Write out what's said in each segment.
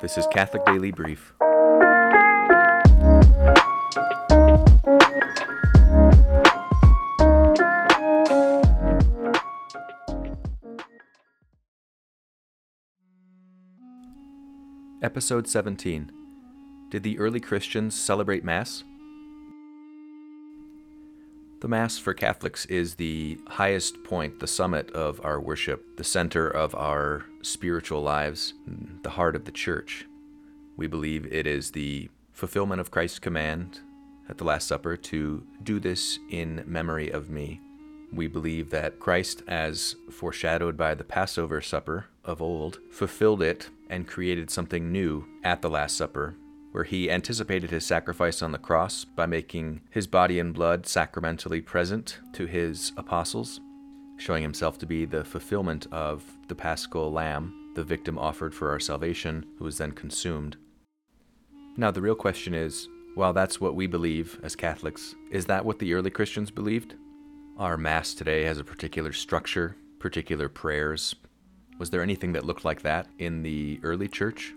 This is Catholic Daily Brief. Episode 17 Did the early Christians celebrate Mass? The Mass for Catholics is the highest point, the summit of our worship, the center of our spiritual lives, the heart of the Church. We believe it is the fulfillment of Christ's command at the Last Supper to do this in memory of me. We believe that Christ, as foreshadowed by the Passover supper of old, fulfilled it and created something new at the Last Supper, where he anticipated his sacrifice on the cross by making his body and blood sacramentally present to his apostles, showing himself to be the fulfillment of the paschal lamb, the victim offered for our salvation, who was then consumed. Now, the real question is while that's what we believe as Catholics, is that what the early Christians believed? Our Mass today has a particular structure, particular prayers. Was there anything that looked like that in the early church?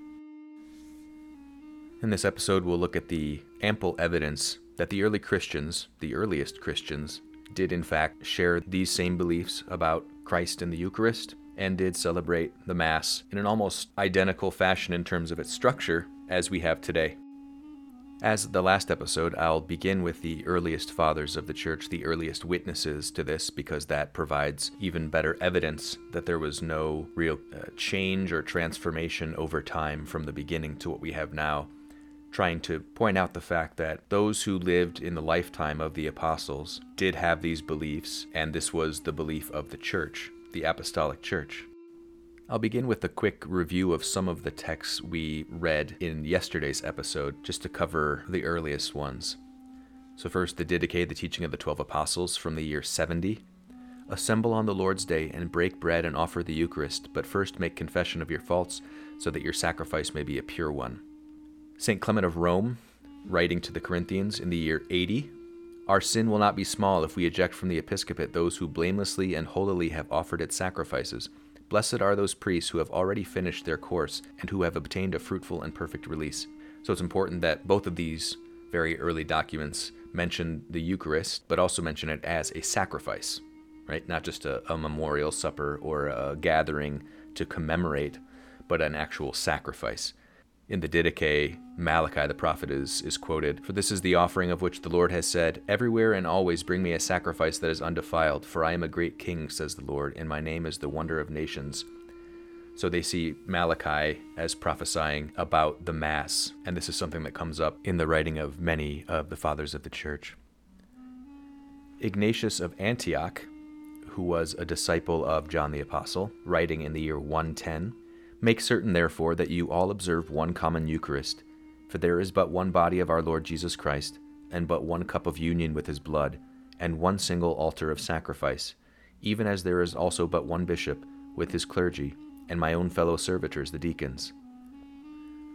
In this episode, we'll look at the ample evidence that the early Christians, the earliest Christians, did in fact share these same beliefs about Christ and the Eucharist and did celebrate the Mass in an almost identical fashion in terms of its structure as we have today. As the last episode, I'll begin with the earliest fathers of the church, the earliest witnesses to this, because that provides even better evidence that there was no real uh, change or transformation over time from the beginning to what we have now. Trying to point out the fact that those who lived in the lifetime of the apostles did have these beliefs, and this was the belief of the church, the apostolic church. I'll begin with a quick review of some of the texts we read in yesterday's episode, just to cover the earliest ones. So, first, the Didache, the teaching of the Twelve Apostles from the year 70. Assemble on the Lord's day and break bread and offer the Eucharist, but first make confession of your faults, so that your sacrifice may be a pure one. St. Clement of Rome, writing to the Corinthians in the year 80, our sin will not be small if we eject from the episcopate those who blamelessly and holily have offered its sacrifices Blessed are those priests who have already finished their course and who have obtained a fruitful and perfect release. So it's important that both of these very early documents mention the Eucharist, but also mention it as a sacrifice, right? Not just a, a memorial supper or a gathering to commemorate, but an actual sacrifice. In the Didache, Malachi the prophet is, is quoted For this is the offering of which the Lord has said, Everywhere and always bring me a sacrifice that is undefiled, for I am a great king, says the Lord, and my name is the wonder of nations. So they see Malachi as prophesying about the Mass, and this is something that comes up in the writing of many of the fathers of the church. Ignatius of Antioch, who was a disciple of John the Apostle, writing in the year 110, Make certain, therefore, that you all observe one common Eucharist, for there is but one body of our Lord Jesus Christ, and but one cup of union with his blood, and one single altar of sacrifice, even as there is also but one bishop, with his clergy, and my own fellow servitors, the deacons.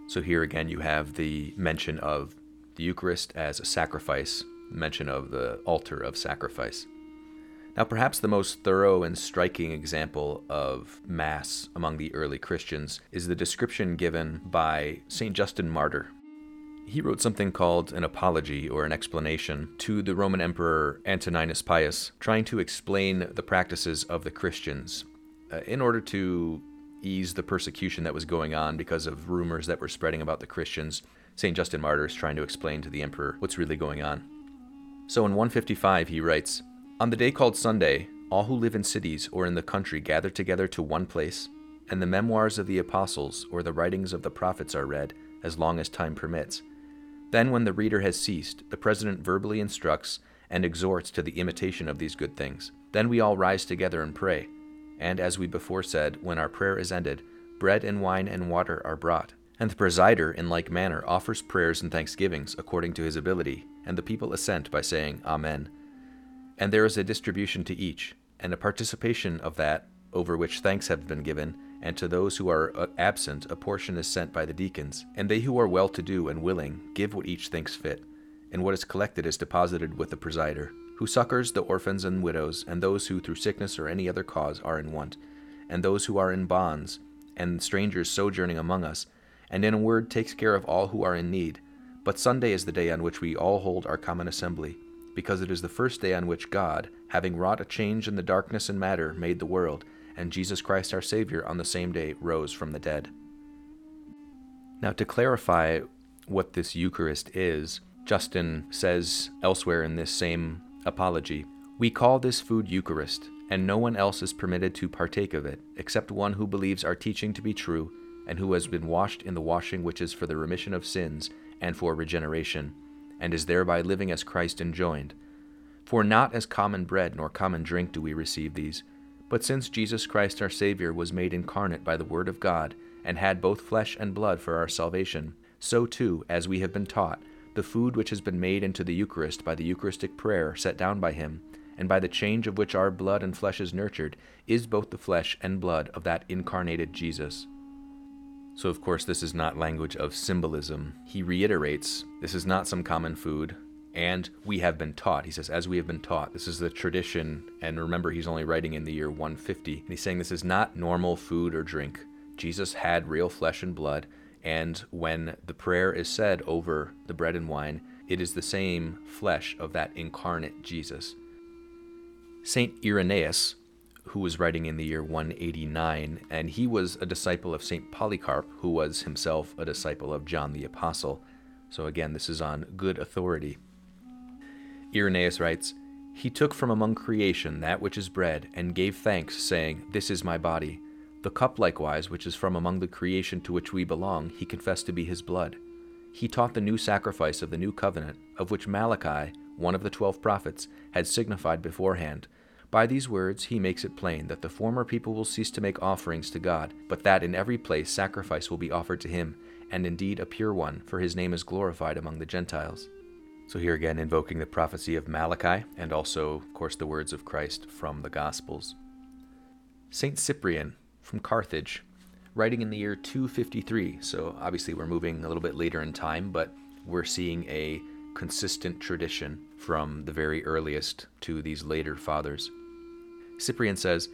So here again you have the mention of the Eucharist as a sacrifice, mention of the altar of sacrifice. Now, perhaps the most thorough and striking example of Mass among the early Christians is the description given by St. Justin Martyr. He wrote something called an apology or an explanation to the Roman Emperor Antoninus Pius, trying to explain the practices of the Christians uh, in order to ease the persecution that was going on because of rumors that were spreading about the Christians. St. Justin Martyr is trying to explain to the emperor what's really going on. So in 155, he writes, on the day called Sunday, all who live in cities or in the country gather together to one place, and the memoirs of the apostles or the writings of the prophets are read, as long as time permits. Then, when the reader has ceased, the president verbally instructs and exhorts to the imitation of these good things. Then we all rise together and pray. And as we before said, when our prayer is ended, bread and wine and water are brought. And the presider, in like manner, offers prayers and thanksgivings according to his ability, and the people assent by saying, Amen and there is a distribution to each, and a participation of that over which thanks have been given, and to those who are uh, absent a portion is sent by the deacons, and they who are well to do and willing give what each thinks fit, and what is collected is deposited with the presider, who succors the orphans and widows, and those who through sickness or any other cause are in want, and those who are in bonds, and strangers sojourning among us, and in a word takes care of all who are in need. But Sunday is the day on which we all hold our common assembly, because it is the first day on which God, having wrought a change in the darkness and matter, made the world, and Jesus Christ our Savior on the same day rose from the dead. Now, to clarify what this Eucharist is, Justin says elsewhere in this same apology We call this food Eucharist, and no one else is permitted to partake of it, except one who believes our teaching to be true, and who has been washed in the washing which is for the remission of sins and for regeneration, and is thereby living as Christ enjoined. For not as common bread nor common drink do we receive these, but since Jesus Christ our Saviour was made incarnate by the Word of God, and had both flesh and blood for our salvation, so too, as we have been taught, the food which has been made into the Eucharist by the Eucharistic prayer set down by him, and by the change of which our blood and flesh is nurtured, is both the flesh and blood of that incarnated Jesus. So, of course, this is not language of symbolism. He reiterates this is not some common food, and we have been taught. He says, as we have been taught. This is the tradition, and remember, he's only writing in the year 150. And he's saying this is not normal food or drink. Jesus had real flesh and blood, and when the prayer is said over the bread and wine, it is the same flesh of that incarnate Jesus. St. Irenaeus, who was writing in the year 189, and he was a disciple of St. Polycarp, who was himself a disciple of John the Apostle. So again, this is on good authority. Irenaeus writes, He took from among creation that which is bread, and gave thanks, saying, This is my body the cup, likewise, which is from among the creation to which we belong, he confessed to be his blood. He taught the new sacrifice of the new covenant, of which Malachi, one of the twelve prophets, had signified beforehand. By these words he makes it plain that the former people will cease to make offerings to God, but that in every place sacrifice will be offered to him, and indeed a pure one, for his name is glorified among the Gentiles. So, here again, invoking the prophecy of Malachi, and also, of course, the words of Christ from the Gospels. St. Cyprian, from Carthage, writing in the year 253. So obviously, we're moving a little bit later in time, but we're seeing a consistent tradition from the very earliest to these later fathers. Cyprian says,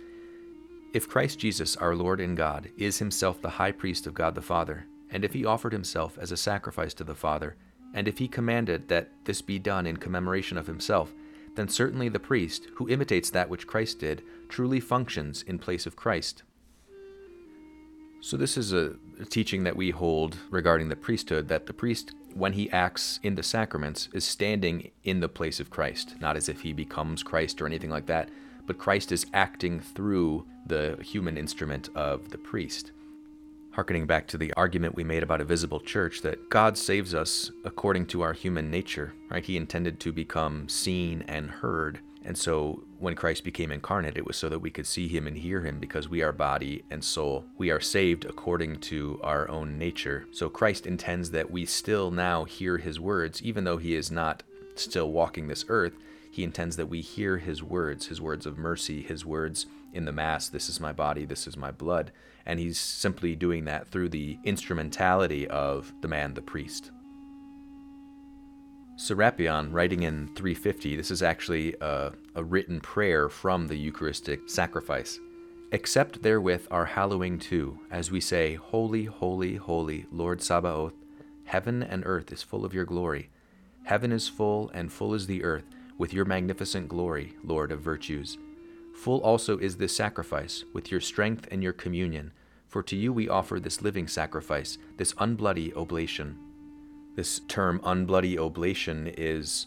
If Christ Jesus, our Lord and God, is himself the high priest of God the Father, and if he offered himself as a sacrifice to the Father, and if he commanded that this be done in commemoration of himself, then certainly the priest, who imitates that which Christ did, truly functions in place of Christ. So, this is a, teaching that we hold regarding the priesthood that the priest, when he acts in the sacraments, is standing in the place of Christ, not as if he becomes Christ or anything like that, but Christ is acting through the human instrument of the priest. Harkening back to the argument we made about a visible church, that God saves us according to our human nature, right? He intended to become seen and heard. And so when Christ became incarnate, it was so that we could see him and hear him because we are body and soul. We are saved according to our own nature. So Christ intends that we still now hear his words, even though he is not still walking this earth. He intends that we hear his words, his words of mercy, his words in the Mass, this is my body, this is my blood. And he's simply doing that through the instrumentality of the man, the priest. Serapion, writing in 350, this is actually a, a, written prayer from the Eucharistic sacrifice. Accept therewith our hallowing too, as we say, Holy, holy, holy, Lord Sabaoth, heaven and earth is full of your glory. Heaven is full, and full is the earth, with your magnificent glory, Lord of virtues. Full also is this sacrifice, with your strength and your communion, for to you we offer this living sacrifice, this unbloody oblation. This term unbloody oblation is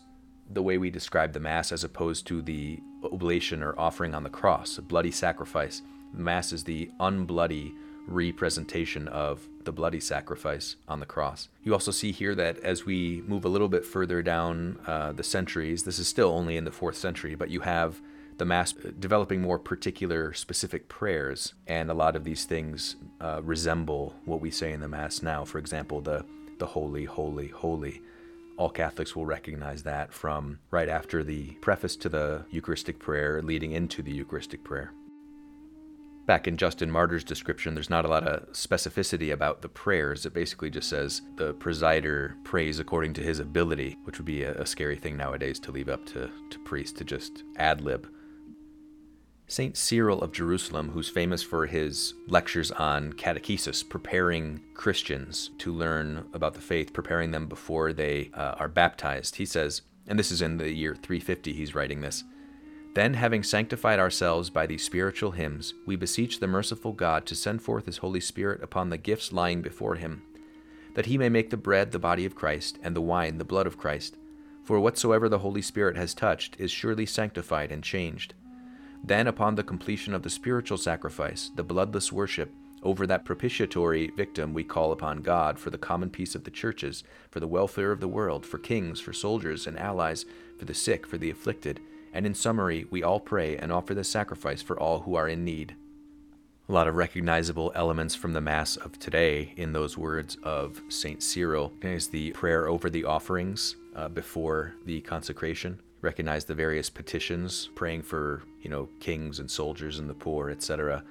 the way we describe the Mass as opposed to the oblation or offering on the cross, a bloody sacrifice. The Mass is the unbloody representation of the bloody sacrifice on the cross. You also see here that as we move a little bit further down uh, the centuries, this is still only in the fourth century, but you have the Mass developing more particular, specific prayers, and a lot of these things uh, resemble what we say in the Mass now. For example, the the holy, holy, holy. All Catholics will recognize that from right after the preface to the Eucharistic prayer leading into the Eucharistic prayer. Back in Justin Martyr's description, there's not a lot of specificity about the prayers. It basically just says the presider prays according to his ability, which would be a, a scary thing nowadays to leave up to, to priests to just ad lib. St. Cyril of Jerusalem, who's famous for his lectures on catechesis, preparing Christians to learn about the faith, preparing them before they uh, are baptized, he says, and this is in the year 350 he's writing this. Then, having sanctified ourselves by these spiritual hymns, we beseech the merciful God to send forth his Holy Spirit upon the gifts lying before him, that he may make the bread the body of Christ, and the wine the blood of Christ. For whatsoever the Holy Spirit has touched is surely sanctified and changed. Then, upon the completion of the spiritual sacrifice, the bloodless worship, over that propitiatory victim, we call upon God for the common peace of the churches, for the welfare of the world, for kings, for soldiers and allies, for the sick, for the afflicted, and in summary, we all pray and offer this sacrifice for all who are in need. A lot of recognizable elements from the Mass of today in those words of St. Cyril is the prayer over the offerings uh, before the consecration recognize the various petitions, praying for, you know, kings and soldiers and the poor, etc.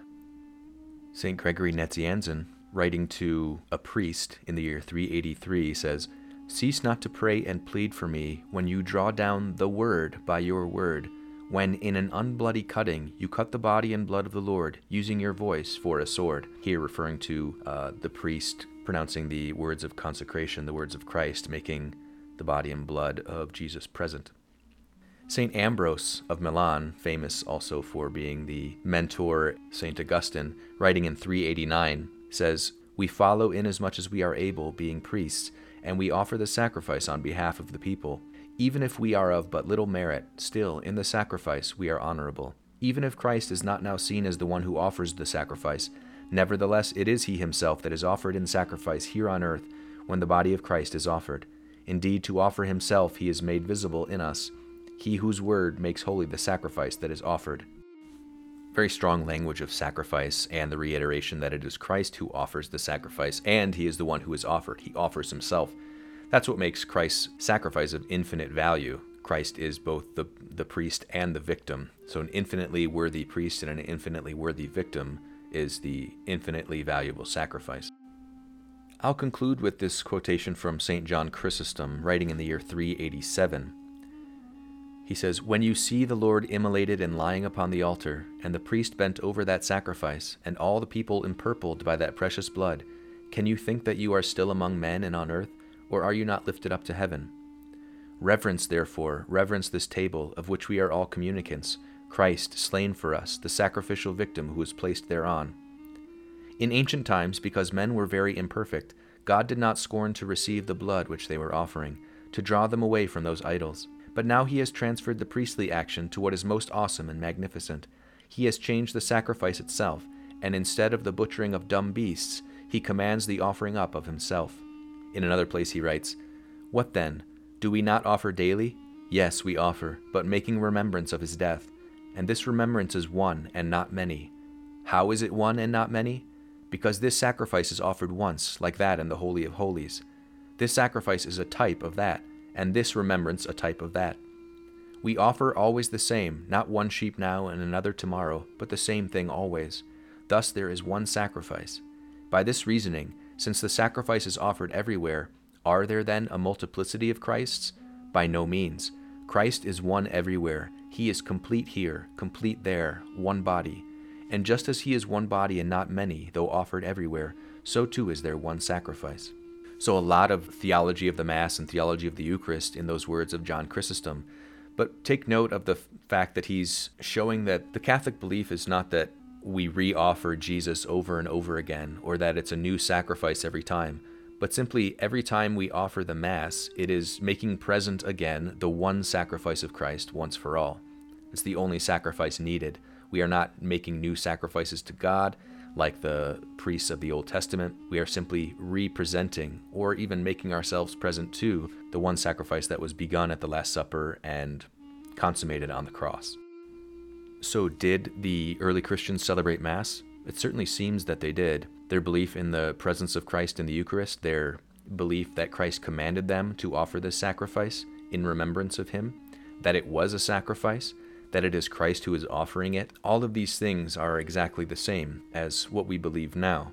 St. Gregory Nazianzen, writing to a priest in the year 383, says, Cease not to pray and plead for me when you draw down the word by your word, when in an unbloody cutting you cut the body and blood of the Lord, using your voice for a sword. Here referring to uh, the priest pronouncing the words of consecration, the words of Christ, making the body and blood of Jesus present. St. Ambrose of Milan, famous also for being the mentor St. Augustine, writing in 389, says, We follow inasmuch as we are able, being priests, and we offer the sacrifice on behalf of the people. Even if we are of but little merit, still, in the sacrifice, we are honorable. Even if Christ is not now seen as the one who offers the sacrifice, nevertheless, it is he himself that is offered in sacrifice here on earth when the body of Christ is offered. Indeed, to offer himself, he is made visible in us he whose word makes holy the sacrifice that is offered. Very strong language of sacrifice and the reiteration that it is Christ who offers the sacrifice and he is the one who is offered. He offers himself. That's what makes Christ's sacrifice of infinite value. Christ is both the, the priest and the victim. So, an infinitely worthy priest and an infinitely worthy victim is the infinitely valuable sacrifice. I'll conclude with this quotation from St. John Chrysostom, writing in the year 387. He says, When you see the Lord immolated and lying upon the altar, and the priest bent over that sacrifice, and all the people empurpled by that precious blood, can you think that you are still among men and on earth, or are you not lifted up to heaven? Reverence, therefore, reverence this table, of which we are all communicants, Christ slain for us, the sacrificial victim who was placed thereon. In ancient times, because men were very imperfect, God did not scorn to receive the blood which they were offering, to draw them away from those idols. But now he has transferred the priestly action to what is most awesome and magnificent. He has changed the sacrifice itself, and instead of the butchering of dumb beasts, he commands the offering up of himself. In another place he writes, What then? Do we not offer daily? Yes, we offer, but making remembrance of his death. And this remembrance is one and not many. How is it one and not many? Because this sacrifice is offered once, like that in the Holy of Holies. This sacrifice is a type of that and this remembrance a type of that. We offer always the same, not one sheep now and another tomorrow, but the same thing always. Thus there is one sacrifice. By this reasoning, since the sacrifice is offered everywhere, are there then a multiplicity of Christs? By no means. Christ is one everywhere. He is complete here, complete there, one body. And just as he is one body and not many, though offered everywhere, so too is there one sacrifice. So, a lot of theology of the Mass and theology of the Eucharist in those words of John Chrysostom. But take note of the fact that he's showing that the Catholic belief is not that we re offer Jesus over and over again, or that it's a new sacrifice every time, but simply every time we offer the Mass, it is making present again the one sacrifice of Christ once for all. It's the only sacrifice needed. We are not making new sacrifices to God like the priests of the Old Testament, we are simply representing or even making ourselves present to the one sacrifice that was begun at the Last Supper and consummated on the cross. So, did the early Christians celebrate Mass? It certainly seems that they did. Their belief in the presence of Christ in the Eucharist, their belief that Christ commanded them to offer this sacrifice in remembrance of Him, that it was a sacrifice, that it is Christ who is offering it, all of these things are exactly the same as what we believe now.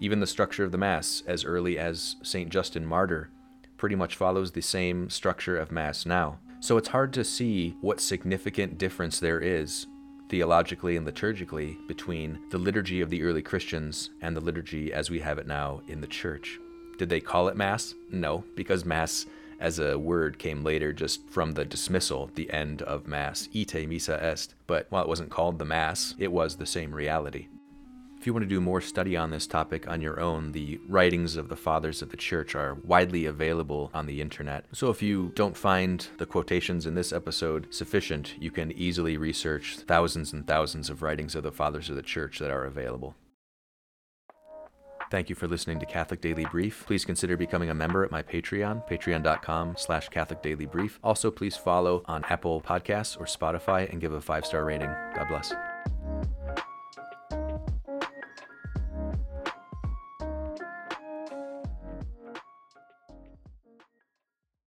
Even the structure of the Mass, as early as St. Justin Martyr, pretty much follows the same structure of Mass now. So it's hard to see what significant difference there is theologically and liturgically between the liturgy of the early Christians and the liturgy as we have it now in the church. Did they call it Mass? No, because Mass as a word came later just from the dismissal, the end of Mass, ite missa est. But while it wasn't called the Mass, it was the same reality. If you want to do more study on this topic on your own, the writings of the fathers of the church are widely available on the internet. So if you don't find the quotations in this episode sufficient, you can easily research thousands and thousands of writings of the fathers of the church that are available. Thank you for listening to Catholic Daily Brief. Please consider becoming a member at my Patreon, patreon.com slash Catholic Daily Brief. Also, please follow on Apple Podcasts or Spotify and give a five-star rating. God bless.